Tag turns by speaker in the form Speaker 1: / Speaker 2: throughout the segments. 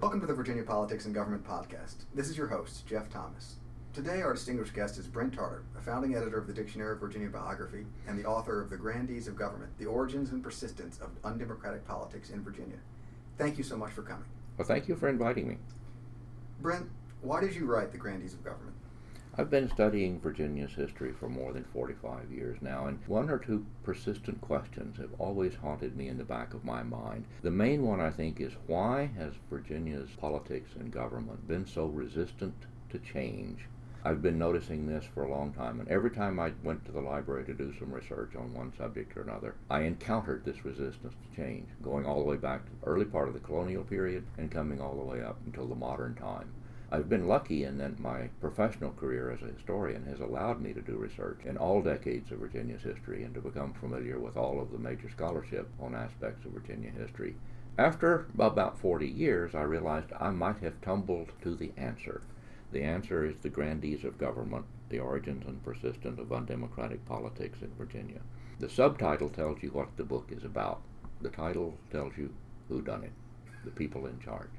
Speaker 1: Welcome to the Virginia Politics and Government Podcast. This is your host, Jeff Thomas. Today, our distinguished guest is Brent Tarter, a founding editor of the Dictionary of Virginia Biography and the author of The Grandees of Government The Origins and Persistence of Undemocratic Politics in Virginia. Thank you so much for coming.
Speaker 2: Well, thank you for inviting me.
Speaker 1: Brent, why did you write The Grandees of Government?
Speaker 2: I've been studying Virginia's history for more than 45 years now, and one or two persistent questions have always haunted me in the back of my mind. The main one, I think, is why has Virginia's politics and government been so resistant to change? I've been noticing this for a long time, and every time I went to the library to do some research on one subject or another, I encountered this resistance to change, going all the way back to the early part of the colonial period and coming all the way up until the modern time. I've been lucky in that my professional career as a historian has allowed me to do research in all decades of Virginia's history and to become familiar with all of the major scholarship on aspects of Virginia history. After about 40 years, I realized I might have tumbled to the answer. The answer is the grandees of government, the origins and persistence of undemocratic politics in Virginia. The subtitle tells you what the book is about. The title tells you who done it, the people in charge.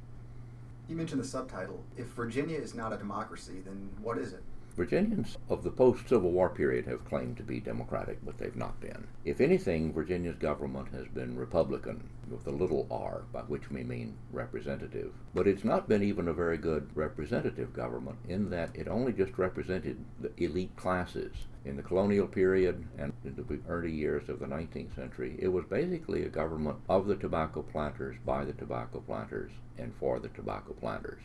Speaker 1: You mentioned the subtitle. If Virginia is not a democracy, then what is it?
Speaker 2: Virginians of the post Civil War period have claimed to be democratic, but they've not been. If anything, Virginia's government has been Republican, with a little r, by which we mean representative. But it's not been even a very good representative government, in that it only just represented the elite classes. In the colonial period and in the early years of the 19th century, it was basically a government of the tobacco planters, by the tobacco planters, and for the tobacco planters.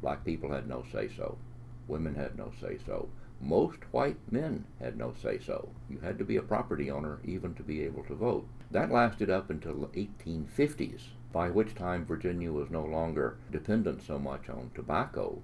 Speaker 2: Black people had no say so. Women had no say so. Most white men had no say so. You had to be a property owner even to be able to vote. That lasted up until the 1850s, by which time Virginia was no longer dependent so much on tobacco,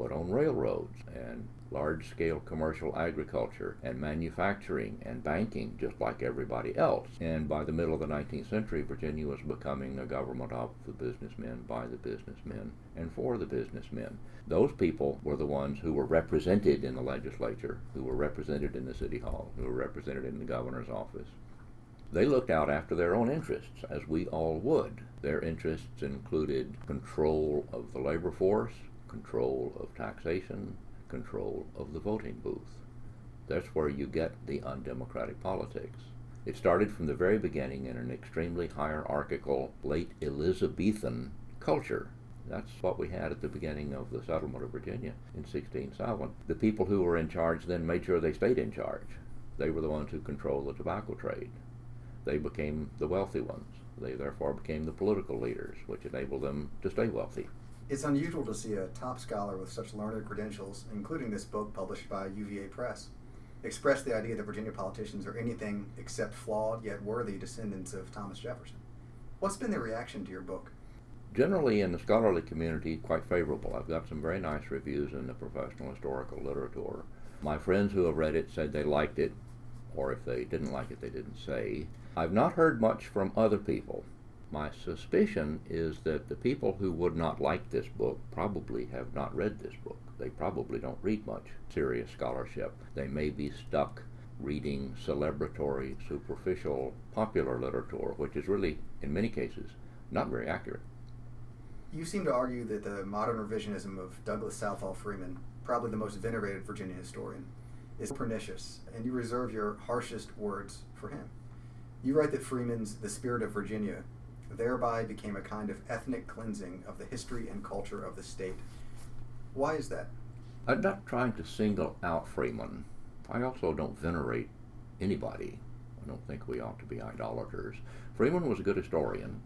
Speaker 2: but on railroads and large scale commercial agriculture and manufacturing and banking, just like everybody else. And by the middle of the 19th century, Virginia was becoming a government of the businessmen, by the businessmen, and for the businessmen. Those people were the ones who were represented in the legislature, who were represented in the city hall, who were represented in the governor's office. They looked out after their own interests, as we all would. Their interests included control of the labor force, control of taxation, control of the voting booth. That's where you get the undemocratic politics. It started from the very beginning in an extremely hierarchical, late Elizabethan culture. That's what we had at the beginning of the settlement of Virginia in 1607. The people who were in charge then made sure they stayed in charge. They were the ones who controlled the tobacco trade. They became the wealthy ones. They therefore became the political leaders, which enabled them to stay wealthy.
Speaker 1: It's unusual to see a top scholar with such learned credentials, including this book published by UVA Press, express the idea that Virginia politicians are anything except flawed yet worthy descendants of Thomas Jefferson. What's been the reaction to your book?
Speaker 2: Generally, in the scholarly community, quite favorable. I've got some very nice reviews in the professional historical literature. My friends who have read it said they liked it, or if they didn't like it, they didn't say. I've not heard much from other people. My suspicion is that the people who would not like this book probably have not read this book. They probably don't read much serious scholarship. They may be stuck reading celebratory, superficial, popular literature, which is really, in many cases, not very accurate.
Speaker 1: You seem to argue that the modern revisionism of Douglas Southall Freeman, probably the most venerated Virginia historian, is pernicious, and you reserve your harshest words for him. You write that Freeman's The Spirit of Virginia thereby became a kind of ethnic cleansing of the history and culture of the state. Why is that?
Speaker 2: I'm not trying to single out Freeman. I also don't venerate anybody. I don't think we ought to be idolaters. Freeman was a good historian.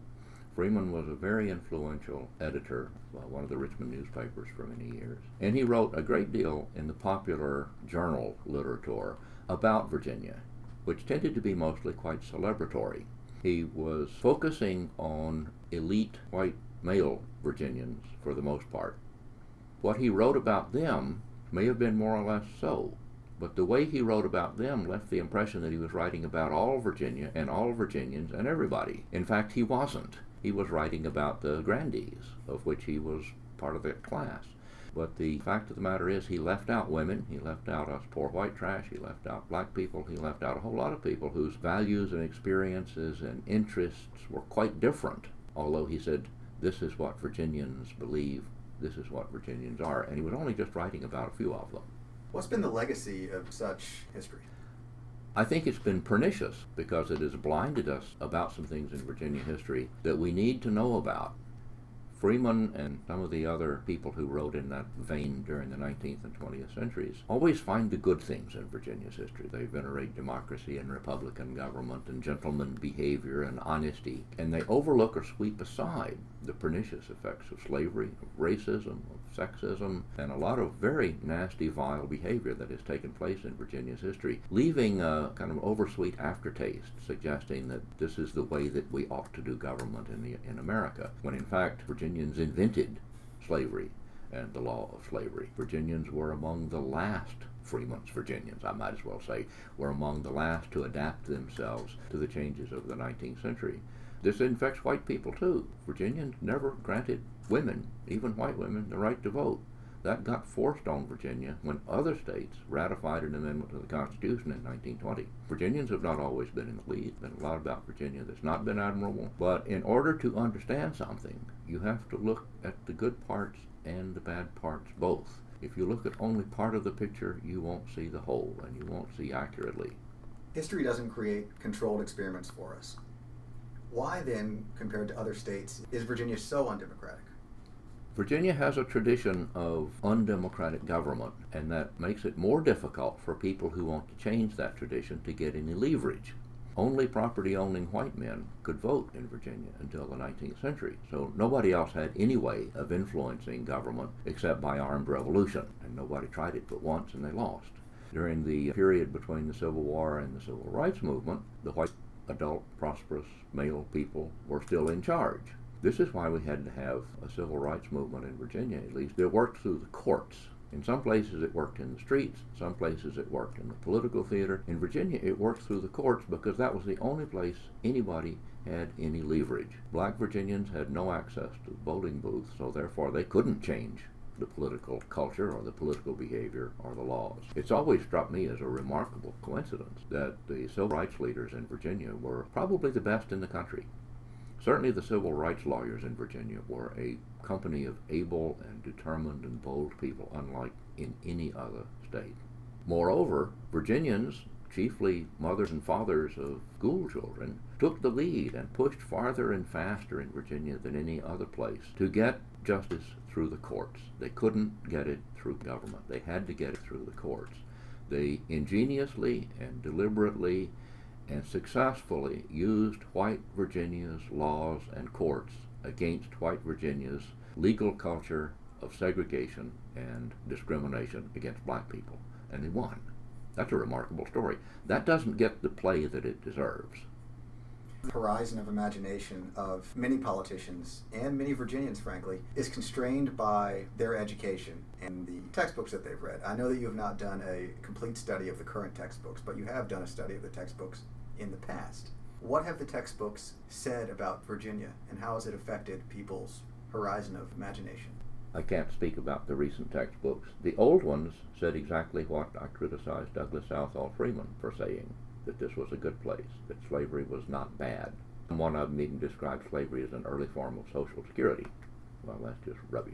Speaker 2: Freeman was a very influential editor of uh, one of the Richmond newspapers for many years. And he wrote a great deal in the popular journal literature about Virginia, which tended to be mostly quite celebratory. He was focusing on elite white male Virginians for the most part. What he wrote about them may have been more or less so, but the way he wrote about them left the impression that he was writing about all Virginia and all Virginians and everybody. In fact, he wasn't. He was writing about the grandees, of which he was part of that class. But the fact of the matter is, he left out women, he left out us poor white trash, he left out black people, he left out a whole lot of people whose values and experiences and interests were quite different. Although he said this is what Virginians believe, this is what Virginians are, and he was only just writing about a few of them.
Speaker 1: What's been the legacy of such history?
Speaker 2: I think it's been pernicious because it has blinded us about some things in Virginia history that we need to know about. Freeman and some of the other people who wrote in that vein during the 19th and 20th centuries always find the good things in Virginia's history. They venerate democracy and republican government and gentleman behavior and honesty, and they overlook or sweep aside the pernicious effects of slavery, of racism, of sexism, and a lot of very nasty, vile behavior that has taken place in Virginia's history, leaving a kind of oversweet aftertaste, suggesting that this is the way that we ought to do government in, the, in America, when in fact Virginians invented slavery and the law of slavery. Virginians were among the last Freeman's Virginians, I might as well say, were among the last to adapt themselves to the changes of the 19th century. This infects white people too. Virginians never granted women, even white women, the right to vote. That got forced on Virginia when other states ratified an amendment to the Constitution in 1920. Virginians have not always been in the lead. There's Been a lot about Virginia that's not been admirable. But in order to understand something, you have to look at the good parts and the bad parts both. If you look at only part of the picture, you won't see the whole and you won't see accurately.
Speaker 1: History doesn't create controlled experiments for us. Why then, compared to other states, is Virginia so undemocratic?
Speaker 2: Virginia has a tradition of undemocratic government, and that makes it more difficult for people who want to change that tradition to get any leverage. Only property owning white men could vote in Virginia until the 19th century, so nobody else had any way of influencing government except by armed revolution, and nobody tried it but once and they lost. During the period between the Civil War and the Civil Rights Movement, the white adult, prosperous male people were still in charge. This is why we had to have a civil rights movement in Virginia, at least. It worked through the courts. In some places it worked in the streets, some places it worked in the political theater. In Virginia it worked through the courts because that was the only place anybody had any leverage. Black Virginians had no access to the voting booth, so therefore they couldn't change the political culture or the political behavior or the laws. It's always struck me as a remarkable coincidence that the civil rights leaders in Virginia were probably the best in the country. Certainly, the civil rights lawyers in Virginia were a company of able and determined and bold people, unlike in any other state. Moreover, Virginians, chiefly mothers and fathers of school children, took the lead and pushed farther and faster in Virginia than any other place to get justice through the courts. They couldn't get it through government. They had to get it through the courts. They ingeniously and deliberately and successfully used white Virginia's laws and courts against white Virginia's legal culture of segregation and discrimination against black people. And they won. That's a remarkable story. That doesn't get the play that it deserves The
Speaker 1: horizon of imagination of many politicians and many Virginians, frankly, is constrained by their education and the textbooks that they've read. I know that you have not done a complete study of the current textbooks, but you have done a study of the textbooks in the past. What have the textbooks said about Virginia, and how has it affected people's horizon of imagination?
Speaker 2: I can't speak about the recent textbooks. The old ones said exactly what I criticized Douglas Southall Freeman for saying that this was a good place, that slavery was not bad. One of them even described slavery as an early form of Social Security. Well, that's just rubbish.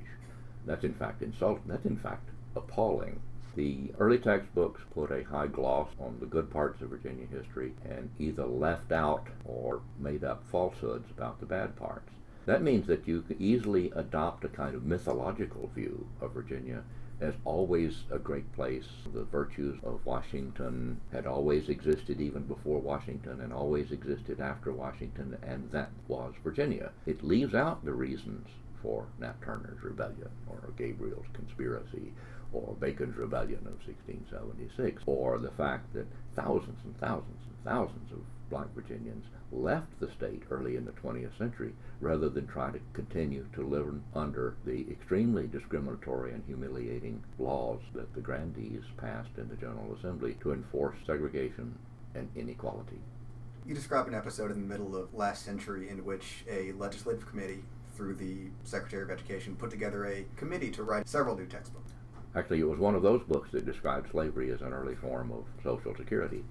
Speaker 2: That's in fact insulting. That's in fact appalling. The early textbooks put a high gloss on the good parts of Virginia history and either left out or made up falsehoods about the bad parts. That means that you easily adopt a kind of mythological view of Virginia as always a great place. The virtues of Washington had always existed even before Washington and always existed after Washington, and that was Virginia. It leaves out the reasons for Nat Turner's rebellion or Gabriel's conspiracy or Bacon's rebellion of 1676 or the fact that thousands and thousands and thousands of black Virginians left the state early in the 20th century rather than try to continue to live under the extremely discriminatory and humiliating laws that the grandees passed in the General Assembly to enforce segregation and inequality.
Speaker 1: You describe an episode in the middle of last century in which a legislative committee, through the Secretary of Education, put together a committee to write several new textbooks.
Speaker 2: Actually, it was one of those books that described slavery as an early form of Social Security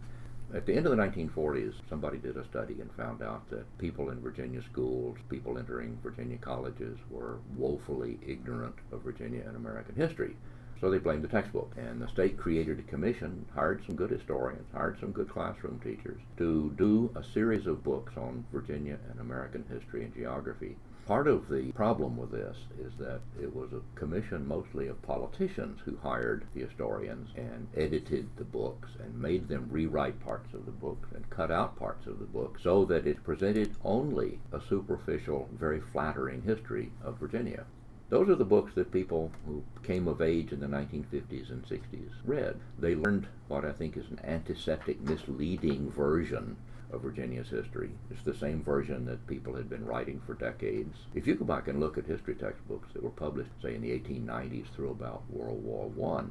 Speaker 2: At the end of the 1940s, somebody did a study and found out that people in Virginia schools, people entering Virginia colleges, were woefully ignorant of Virginia and American history. So they blamed the textbook. And the state created a commission, hired some good historians, hired some good classroom teachers to do a series of books on Virginia and American history and geography Part of the problem with this is that it was a commission mostly of politicians who hired the historians and edited the books and made them rewrite parts of the books and cut out parts of the book so that it presented only a superficial, very flattering history of Virginia. Those are the books that people who came of age in the 1950s and 60s read. They learned what I think is an antiseptic, misleading version of Virginia's history. It's the same version that people had been writing for decades. If you go back and look at history textbooks that were published, say, in the 1890s through about World War I,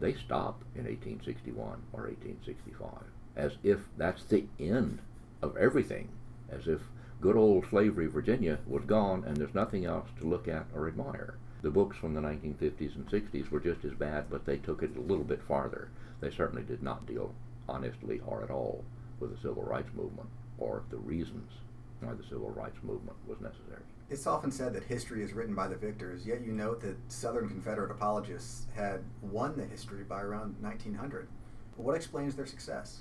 Speaker 2: they stop in 1861 or 1865, as if that's the end of everything, as if good old slavery Virginia was gone and there's nothing else to look at or admire. The books from the 1950s and 60s were just as bad, but they took it a little bit farther. They certainly did not deal honestly or at all with the civil rights movement or the reasons why the civil rights movement was necessary.
Speaker 1: It's often said that history is written by the victors, yet you note that Southern Confederate apologists had won the history by around 1900. What explains their success?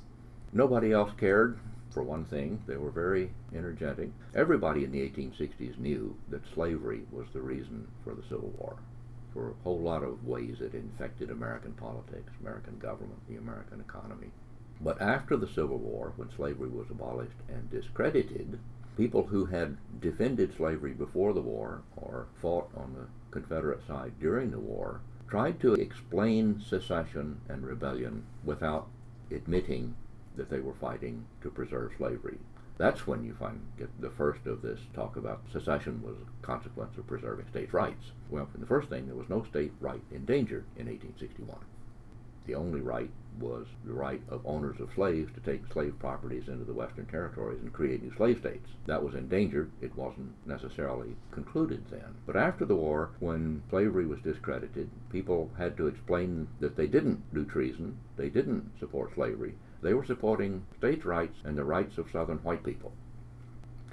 Speaker 2: Nobody else cared, for one thing. They were very energetic. Everybody in the 1860s knew that slavery was the reason for the Civil War. For a whole lot of ways it infected American politics, American government, the American economy. But after the Civil War, when slavery was abolished and discredited, people who had defended slavery before the war or fought on the Confederate side during the war tried to explain secession and rebellion without admitting that they were fighting to preserve slavery. That's when you find get the first of this talk about secession was a consequence of preserving states' rights. Well, in the first thing, there was no state right endangered in 1861. The only right was the right of owners of slaves to take slave properties into the western territories and create new slave states. That was endangered. It wasn't necessarily concluded then. But after the war, when slavery was discredited, people had to explain that they didn't do treason, they didn't support slavery, they were supporting states' rights and the rights of southern white people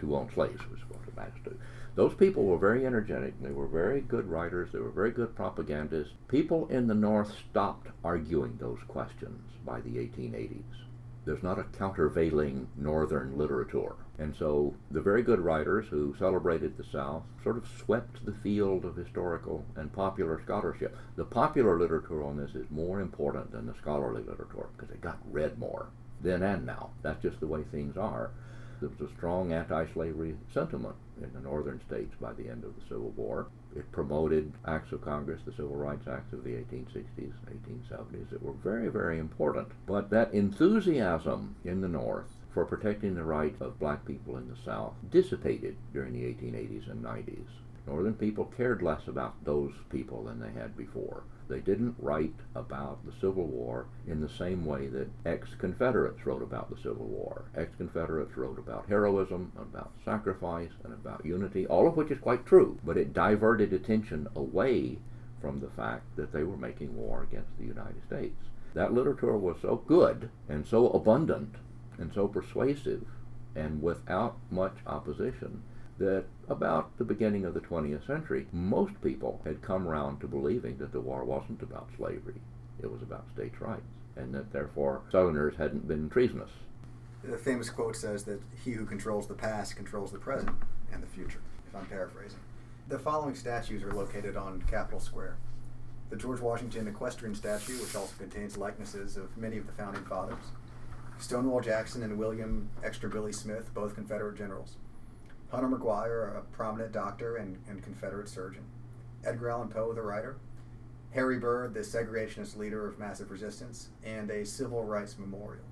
Speaker 2: to own slaves, was what it amounts to. Those people were very energetic. They were very good writers. They were very good propagandists. People in the North stopped arguing those questions by the 1880s. There's not a countervailing Northern literature. And so the very good writers who celebrated the South sort of swept the field of historical and popular scholarship. The popular literature on this is more important than the scholarly literature because it got read more then and now. That's just the way things are. There was a strong anti-slavery sentiment in the northern states by the end of the Civil War. It promoted acts of Congress, the Civil Rights Acts of the 1860s, 1870s, that were very, very important. But that enthusiasm in the North for protecting the rights of black people in the South dissipated during the 1880s and 90s. Northern people cared less about those people than they had before. They didn't write about the Civil War in the same way that ex-Confederates wrote about the Civil War. Ex-Confederates wrote about heroism, about sacrifice, and about unity, all of which is quite true, but it diverted attention away from the fact that they were making war against the United States. That literature was so good and so abundant and so persuasive and without much opposition that about the beginning of the 20th century, most people had come round to believing that the war wasn't about slavery, it was about states' rights, and that therefore Southerners hadn't been treasonous.
Speaker 1: The famous quote says that he who controls the past controls the present and the future, if I'm paraphrasing. The following statues are located on Capitol Square. The George Washington equestrian statue, which also contains likenesses of many of the founding fathers. Stonewall Jackson and William Extra Billy Smith, both Confederate generals. Hunter McGuire, a prominent doctor and, and Confederate surgeon, Edgar Allan Poe, the writer, Harry Byrd, the segregationist leader of massive resistance, and a civil rights memorial.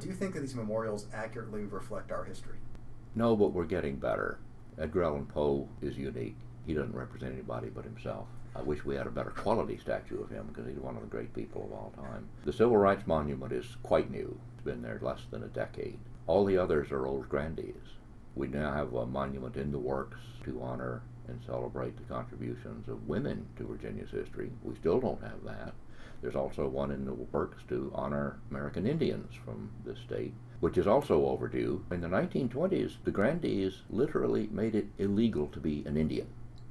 Speaker 1: Do you think that these memorials accurately reflect our history?
Speaker 2: No, but we're getting better. Edgar Allan Poe is unique. He doesn't represent anybody but himself. I wish we had a better quality statue of him because he's one of the great people of all time. The Civil Rights Monument is quite new. It's been there less than a decade. All the others are old grandees. We now have a monument in the works to honor and celebrate the contributions of women to Virginia's history. We still don't have that. There's also one in the works to honor American Indians from this state, which is also overdue. In the 1920s, the grandees literally made it illegal to be an Indian.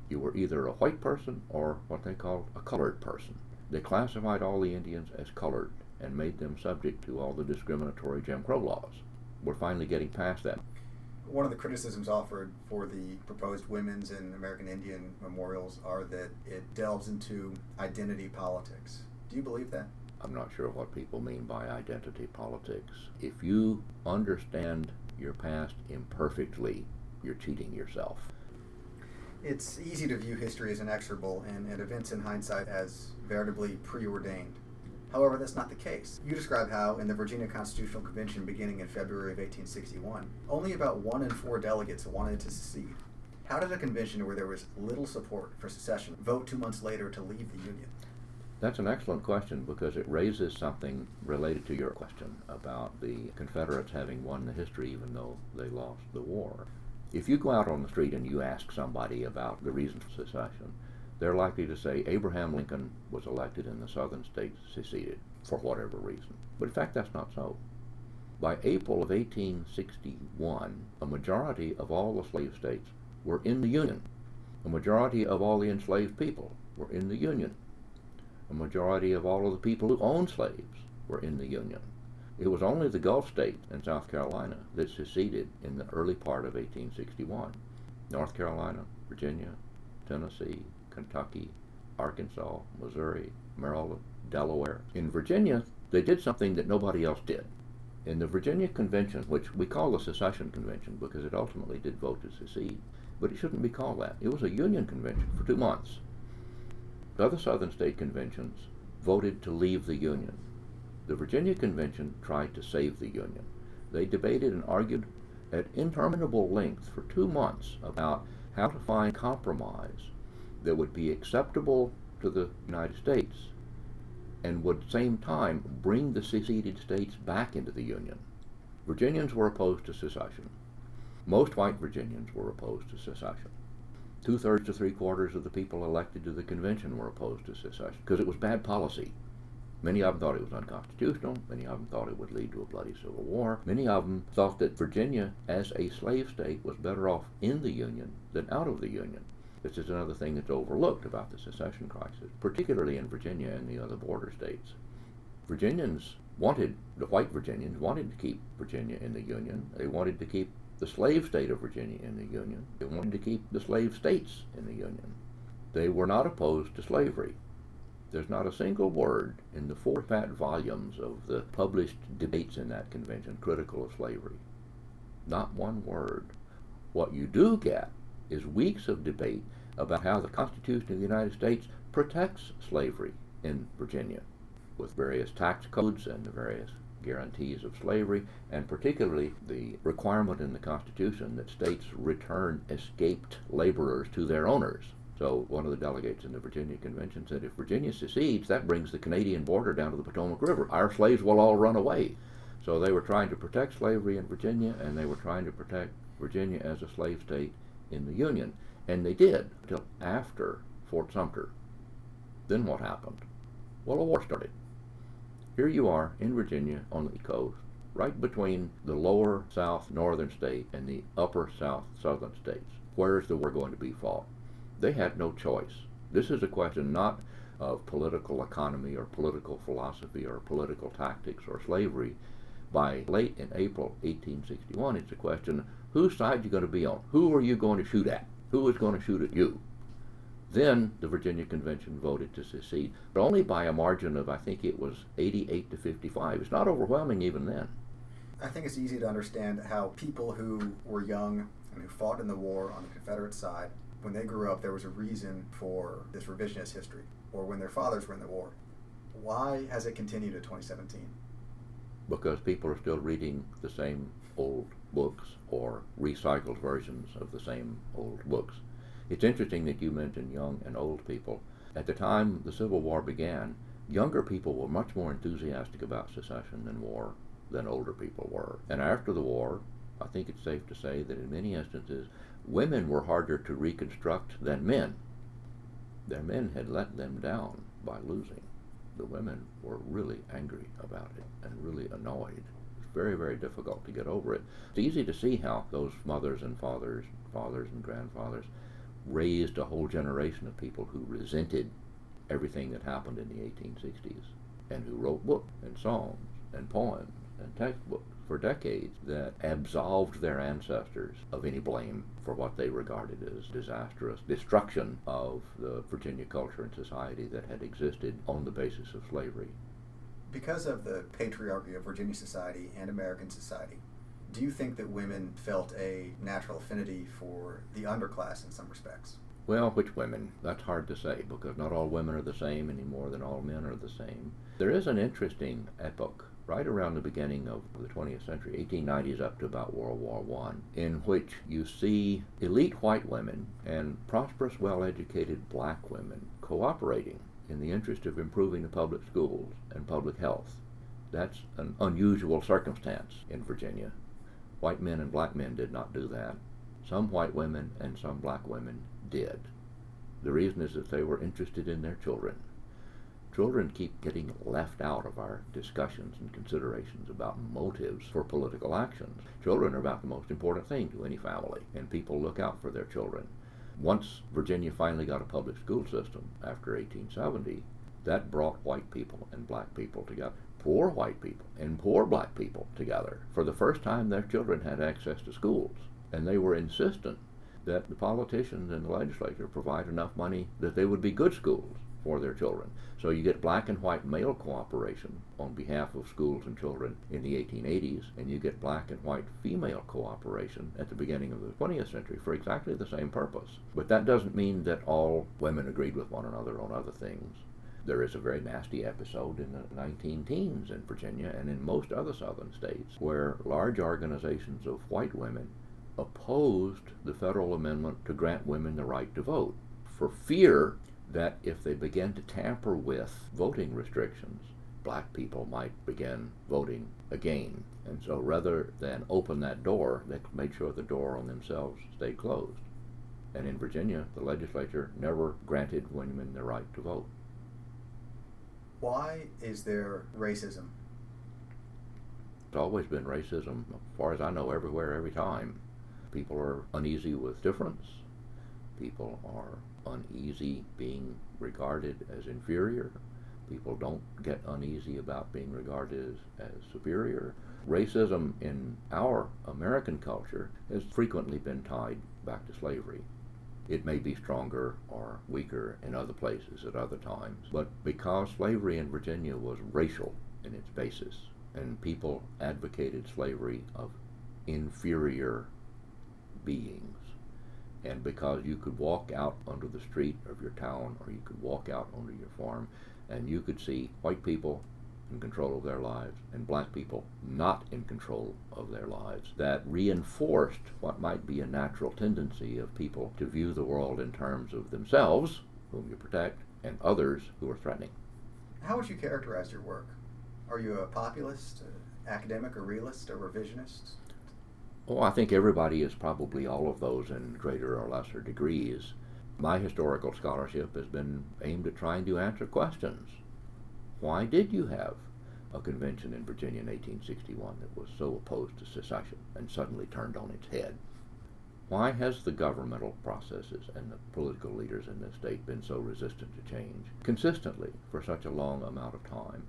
Speaker 2: You were either a white person or what they called a colored person. They classified all the Indians as colored and made them subject to all the discriminatory Jim Crow laws. We're finally getting past that.
Speaker 1: One of the criticisms offered for the proposed women's and American Indian memorials are that it delves into identity politics. Do you believe that?
Speaker 2: I'm not sure what people mean by identity politics. If you understand your past imperfectly, you're cheating yourself.
Speaker 1: It's easy to view history as inexorable and, and events in hindsight as veritably preordained. However, that's not the case. You describe how, in the Virginia Constitutional Convention beginning in February of 1861, only about one in four delegates wanted to secede. How did a convention where there was little support for secession vote two months later to leave the Union?
Speaker 2: That's an excellent question because it raises something related to your question about the Confederates having won the history even though they lost the war. If you go out on the street and you ask somebody about the reason for secession, they're likely to say Abraham Lincoln was elected and the southern states seceded for whatever reason. But in fact, that's not so. By April of 1861, a majority of all the slave states were in the Union. A majority of all the enslaved people were in the Union. A majority of all of the people who owned slaves were in the Union. It was only the Gulf states and South Carolina that seceded in the early part of 1861. North Carolina, Virginia, Tennessee, Kentucky, Arkansas, Missouri, Maryland, Delaware. In Virginia, they did something that nobody else did. In the Virginia Convention, which we call the Secession Convention because it ultimately did vote to secede, but it shouldn't be called that. It was a Union convention for two months. The other Southern state conventions voted to leave the Union. The Virginia Convention tried to save the Union. They debated and argued at interminable length for two months about how to find compromise that would be acceptable to the United States and would at the same time bring the seceded states back into the Union. Virginians were opposed to secession. Most white Virginians were opposed to secession. Two thirds to three quarters of the people elected to the convention were opposed to secession because it was bad policy. Many of them thought it was unconstitutional. Many of them thought it would lead to a bloody civil war. Many of them thought that Virginia, as a slave state, was better off in the Union than out of the Union. This is another thing that's overlooked about the secession crisis, particularly in Virginia and the other border states. Virginians wanted, the white Virginians wanted to keep Virginia in the Union. They wanted to keep the slave state of Virginia in the Union. They wanted to keep the slave states in the Union. They were not opposed to slavery. There's not a single word in the four fat volumes of the published debates in that convention critical of slavery. Not one word. What you do get is weeks of debate about how the Constitution of the United States protects slavery in Virginia with various tax codes and the various guarantees of slavery, and particularly the requirement in the Constitution that states return escaped laborers to their owners. So one of the delegates in the Virginia Convention said, if Virginia secedes, that brings the Canadian border down to the Potomac River. Our slaves will all run away. So they were trying to protect slavery in Virginia, and they were trying to protect Virginia as a slave state in the Union. And they did until after Fort Sumter. Then what happened? Well, a war started. Here you are in Virginia on the coast, right between the lower south northern state and the upper south southern states. Where is the war going to be fought? They had no choice. This is a question not of political economy or political philosophy or political tactics or slavery. By late in April 1861, it's a question whose side you going to be on? Who are you going to shoot at? Who is going to shoot at you? Then the Virginia Convention voted to secede, but only by a margin of, I think it was 88 to 55. It's not overwhelming even then.
Speaker 1: I think it's easy to understand how people who were young and who fought in the war on the Confederate side when they grew up, there was a reason for this revisionist history, or when their fathers were in the war. Why has it continued to 2017?
Speaker 2: Because people are still reading the same old books or recycled versions of the same old books. It's interesting that you mentioned young and old people. At the time the Civil War began, younger people were much more enthusiastic about secession and war than older people were. And after the war, I think it's safe to say that in many instances, women were harder to reconstruct than men. Their men had let them down by losing. the women were really angry about it and really annoyed. Very, very difficult to get over it. It's easy to see how those mothers and fathers, fathers and grandfathers, raised a whole generation of people who resented everything that happened in the 1860s and who wrote books and songs and poems and textbooks for decades that absolved their ancestors of any blame for what they regarded as disastrous destruction of the Virginia culture and society that had existed on the basis of slavery.
Speaker 1: Because of the patriarchy of Virginia society and American society, do you think that women felt a natural affinity for the underclass in some respects?
Speaker 2: Well, which women? That's hard to say because not all women are the same any more than all men are the same. There is an interesting epoch right around the beginning of the 20th century, 1890s up to about World War One, in which you see elite white women and prosperous, well-educated black women cooperating in the interest of improving the public schools and public health. That's an unusual circumstance in Virginia. White men and black men did not do that. Some white women and some black women did. The reason is that they were interested in their children Children keep getting left out of our discussions and considerations about motives for political actions. Children are about the most important thing to any family, and people look out for their children. Once Virginia finally got a public school system after 1870, that brought white people and black people together, poor white people and poor black people together. For the first time, their children had access to schools, and they were insistent that the politicians and the legislature provide enough money that they would be good schools for their children. So you get black and white male cooperation on behalf of schools and children in the 1880s, and you get black and white female cooperation at the beginning of the 20th century for exactly the same purpose. But that doesn't mean that all women agreed with one another on other things. There is a very nasty episode in the 19 teens in Virginia and in most other southern states where large organizations of white women opposed the federal amendment to grant women the right to vote for fear that if they began to tamper with voting restrictions, black people might begin voting again. And so rather than open that door, they made sure the door on themselves stayed closed. And in Virginia, the legislature never granted women the right to vote.
Speaker 1: Why is there racism?
Speaker 2: It's always been racism, as far as I know, everywhere, every time. People are uneasy with difference. People are uneasy being regarded as inferior. People don't get uneasy about being regarded as, as superior. Racism in our American culture has frequently been tied back to slavery. It may be stronger or weaker in other places at other times, but because slavery in Virginia was racial in its basis, and people advocated slavery of inferior beings, and because you could walk out onto the street of your town or you could walk out onto your farm and you could see white people in control of their lives and black people not in control of their lives. That reinforced what might be a natural tendency of people to view the world in terms of themselves, whom you protect, and others who are threatening.
Speaker 1: How would you characterize your work? Are you a populist, academic, a realist, a revisionist?
Speaker 2: I think everybody is probably all of those in greater or lesser degrees. My historical scholarship has been aimed at trying to answer questions. Why did you have a convention in Virginia in 1861 that was so opposed to secession and suddenly turned on its head? Why has the governmental processes and the political leaders in this state been so resistant to change consistently for such a long amount of time?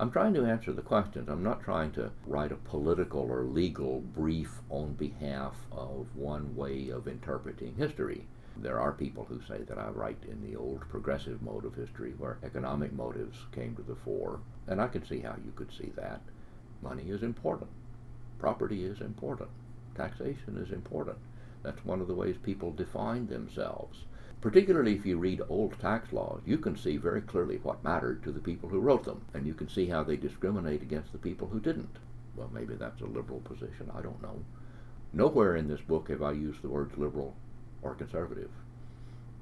Speaker 2: I'm trying to answer the questions. I'm not trying to write a political or legal brief on behalf of one way of interpreting history. There are people who say that I write in the old progressive mode of history where economic motives came to the fore, and I can see how you could see that. Money is important. Property is important. Taxation is important. That's one of the ways people define themselves. Particularly if you read old tax laws, you can see very clearly what mattered to the people who wrote them, and you can see how they discriminate against the people who didn't. Well, maybe that's a liberal position, I don't know. Nowhere in this book have I used the words liberal or conservative.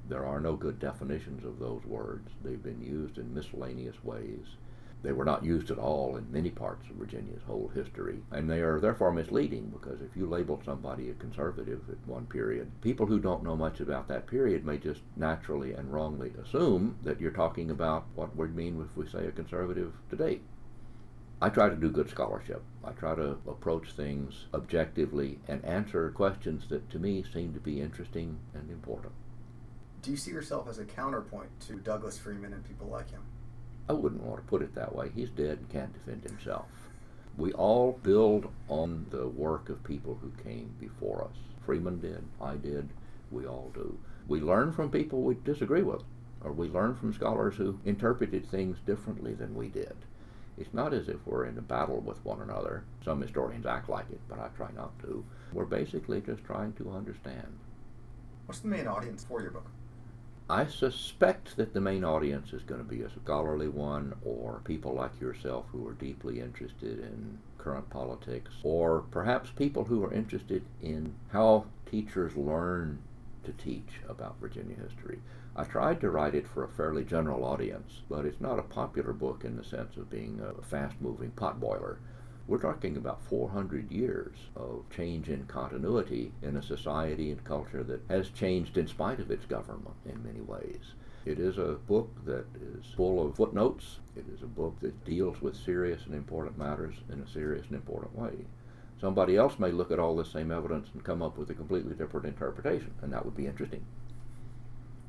Speaker 2: There are no good definitions of those words. They've been used in miscellaneous ways. They were not used at all in many parts of Virginia's whole history, and they are therefore misleading because if you label somebody a conservative at one period, people who don't know much about that period may just naturally and wrongly assume that you're talking about what we mean if we say a conservative today. I try to do good scholarship. I try to approach things objectively and answer questions that to me seem to be interesting and important.
Speaker 1: Do you see yourself as a counterpoint to Douglas Freeman and people like him?
Speaker 2: I wouldn't want to put it that way. He's dead and can't defend himself. We all build on the work of people who came before us. Freeman did, I did, we all do. We learn from people we disagree with, or we learn from scholars who interpreted things differently than we did. It's not as if we're in a battle with one another. Some historians act like it, but I try not to. We're basically just trying to understand.
Speaker 1: What's the main audience for your book?
Speaker 2: I suspect that the main audience is going to be a scholarly one, or people like yourself who are deeply interested in current politics, or perhaps people who are interested in how teachers learn to teach about Virginia history. I tried to write it for a fairly general audience, but it's not a popular book in the sense of being a fast moving potboiler. We're talking about 400 years of change in continuity in a society and culture that has changed in spite of its government in many ways. It is a book that is full of footnotes. It is a book that deals with serious and important matters in a serious and important way. Somebody else may look at all this same evidence and come up with a completely different interpretation, and that would be interesting.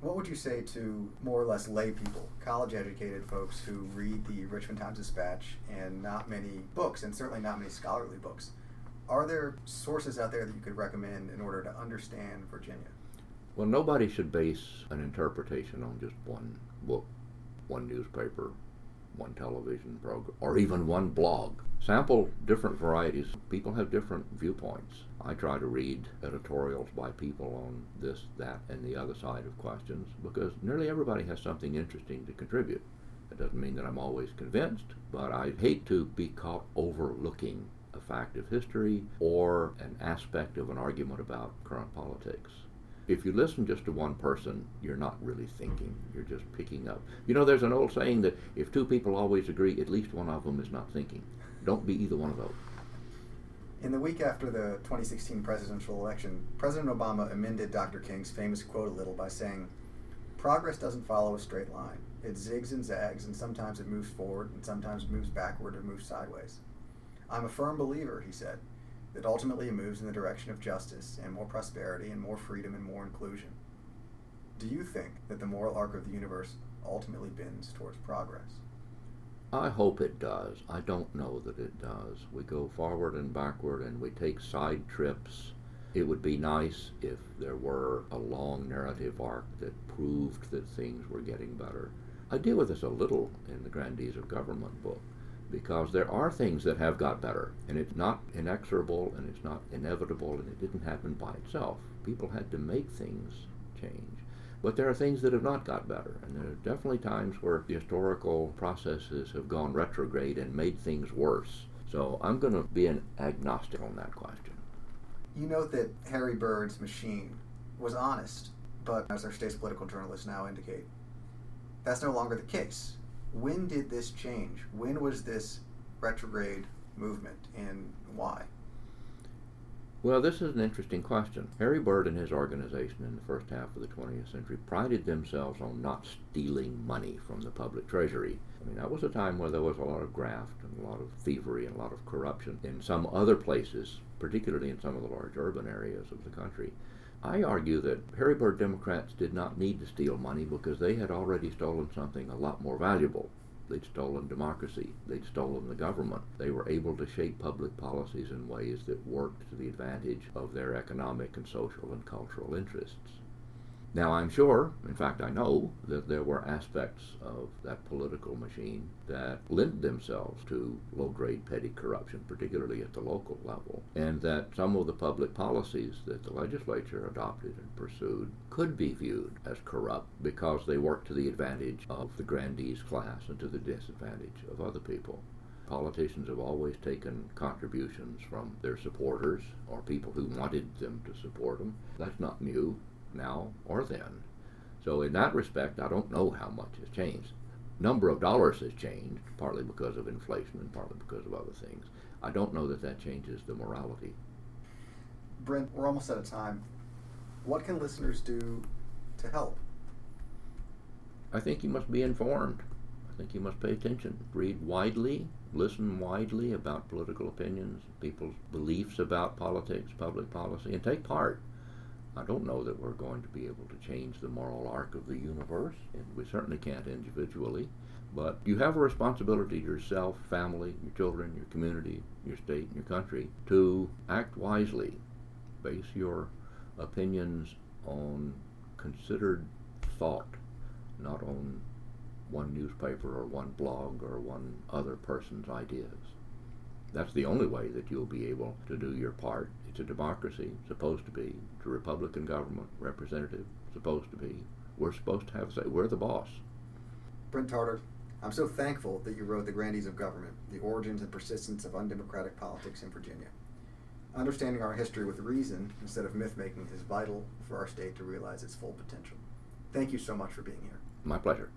Speaker 1: What would you say to more or less lay people, college educated folks who read the Richmond Times Dispatch and not many books, and certainly not many scholarly books? Are there sources out there that you could recommend in order to understand Virginia?
Speaker 2: Well, nobody should base an interpretation on just one book, one newspaper, one television program, or even one blog. Sample different varieties. People have different viewpoints. I try to read editorials by people on this, that, and the other side of questions because nearly everybody has something interesting to contribute. It doesn't mean that I'm always convinced, but I hate to be caught overlooking a fact of history or an aspect of an argument about current politics. If you listen just to one person, you're not really thinking. You're just picking up. You know, there's an old saying that if two people always agree, at least one of them is not thinking. Don't be either one of those.
Speaker 1: In the week after the 2016 presidential election, President Obama amended Dr. King's famous quote a little by saying, Progress doesn't follow a straight line. It zigs and zags, and sometimes it moves forward, and sometimes it moves backward or moves sideways. I'm a firm believer, he said, that ultimately moves in the direction of justice and more prosperity and more freedom and more inclusion. Do you think that the moral arc of the universe ultimately bends towards progress?
Speaker 2: I hope it does. I don't know that it does. We go forward and backward and we take side trips. It would be nice if there were a long narrative arc that proved that things were getting better. I deal with this a little in the Grandees of Government book because there are things that have got better and it's not inexorable and it's not inevitable and it didn't happen by itself. People had to make things change. But there are things that have not got better, and there are definitely times where the historical processes have gone retrograde and made things worse. So I'm going to be an agnostic on that question.
Speaker 1: You note that Harry Byrd's machine was honest, but as our state's political journalists now indicate, that's no longer the case. When did this change? When was this retrograde movement, and why?
Speaker 2: Well, this is an interesting question. Harry Byrd and his organization in the first half of the 20th century prided themselves on not stealing money from the public treasury. I mean, that was a time where there was a lot of graft and a lot of thievery and a lot of corruption in some other places, particularly in some of the large urban areas of the country. I argue that Harry Byrd Democrats did not need to steal money because they had already stolen something a lot more valuable They'd stolen democracy. They'd stolen the government. They were able to shape public policies in ways that worked to the advantage of their economic and social and cultural interests. Now, I'm sure, in fact, I know, that there were aspects of that political machine that lent themselves to low grade petty corruption, particularly at the local level, and that some of the public policies that the legislature adopted and pursued could be viewed as corrupt because they worked to the advantage of the grandees class and to the disadvantage of other people. Politicians have always taken contributions from their supporters or people who wanted them to support them. That's not new now or then. So in that respect, I don't know how much has changed. number of dollars has changed, partly because of inflation and partly because of other things. I don't know that that changes the morality.
Speaker 1: Brent, we're almost out of time. What can listeners do to help?
Speaker 2: I think you must be informed. I think you must pay attention. Read widely, listen widely about political opinions, people's beliefs about politics, public policy, and take part. I don't know that we're going to be able to change the moral arc of the universe, and we certainly can't individually. But you have a responsibility to yourself, family, your children, your community, your state, and your country to act wisely. Base your opinions on considered thought, not on one newspaper or one blog or one other person's ideas. That's the only way that you'll be able to do your part. It's a democracy, supposed to be. A Republican government, representative, supposed to be. We're supposed to have say. We're the boss.
Speaker 1: Brent Tarter, I'm so thankful that you wrote The Grandees of Government, The Origins and Persistence of Undemocratic Politics in Virginia. Understanding our history with reason instead of myth making is vital for our state to realize its full potential. Thank you so much for being here.
Speaker 2: My pleasure.